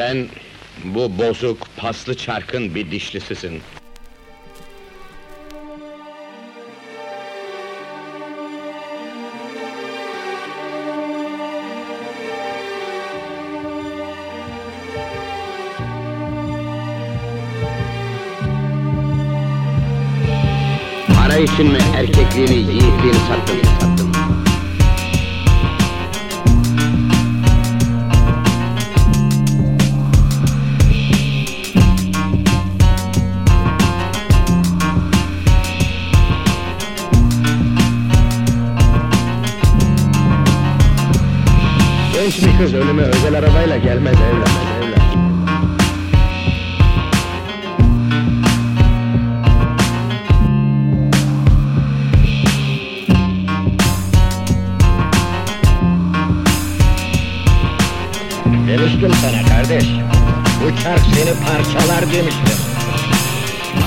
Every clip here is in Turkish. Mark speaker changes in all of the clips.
Speaker 1: Sen bu bozuk, paslı çarkın bir dişlisisin. Para için mi erkekliğini, yiğitliğini sattın? sattın? Genç kız ölüme özel arabayla gelmez evlat. evlat.
Speaker 2: Demiştim sana kardeş. Bu çark seni parçalar demiştim.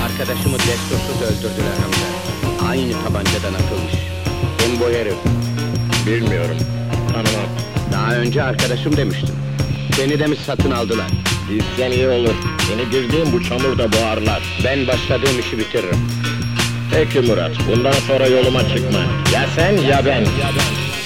Speaker 1: Arkadaşımı destursuz öldürdüler Hamza. Aynı tabancadan atılmış. Kim bu herif?
Speaker 2: Bilmiyorum. Tanımam.
Speaker 1: Daha önce arkadaşım demiştin. Seni de mi satın aldılar?
Speaker 2: Bizden iyi olur. Seni girdiğim bu çamurda boğarlar.
Speaker 1: Ben başladığım işi bitiririm.
Speaker 2: Peki Murat, bundan sonra yoluma çıkma. Ya sen ya ben.
Speaker 1: Arkadaşım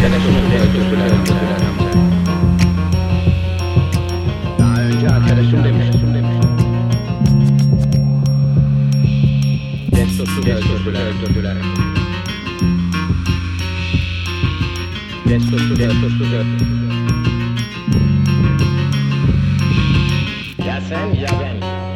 Speaker 1: arkadaşımı de öldürdüler, öldürdüler Hamza. Daha önce arkadaşım demiştim demiştim. Destursuz öldürdüler, öldürdüler. Destursuz, destursuz öldürdüler.
Speaker 2: Ya sen ya ben.